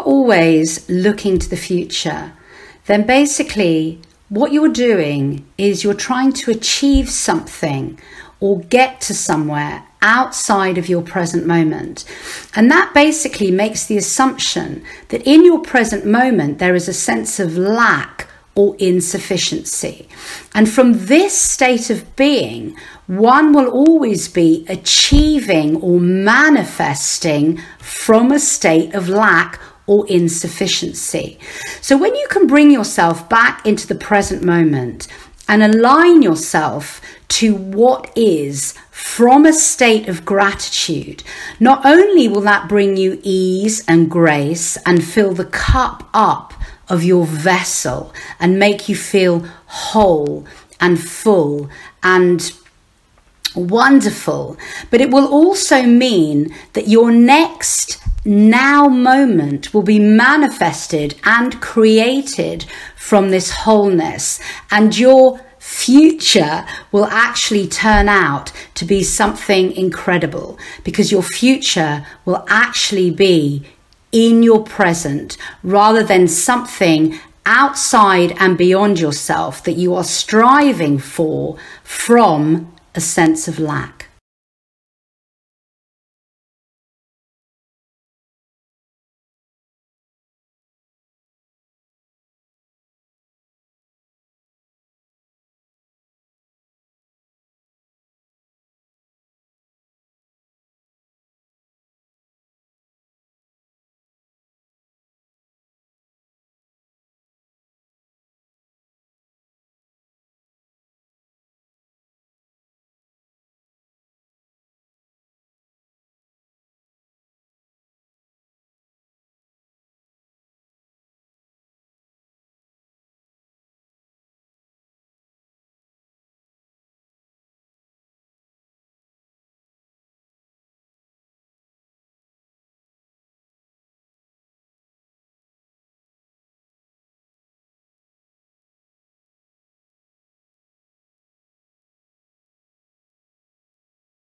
always looking to the future, then basically what you're doing is you're trying to achieve something or get to somewhere outside of your present moment. And that basically makes the assumption that in your present moment there is a sense of lack or insufficiency. And from this state of being, one will always be achieving or manifesting from a state of lack or insufficiency. So when you can bring yourself back into the present moment and align yourself to what is from a state of gratitude, not only will that bring you ease and grace and fill the cup up of your vessel and make you feel whole and full and wonderful, but it will also mean that your next now moment will be manifested and created from this wholeness, and your future will actually turn out to be something incredible because your future will actually be in your present rather than something outside and beyond yourself that you are striving for from a sense of lack.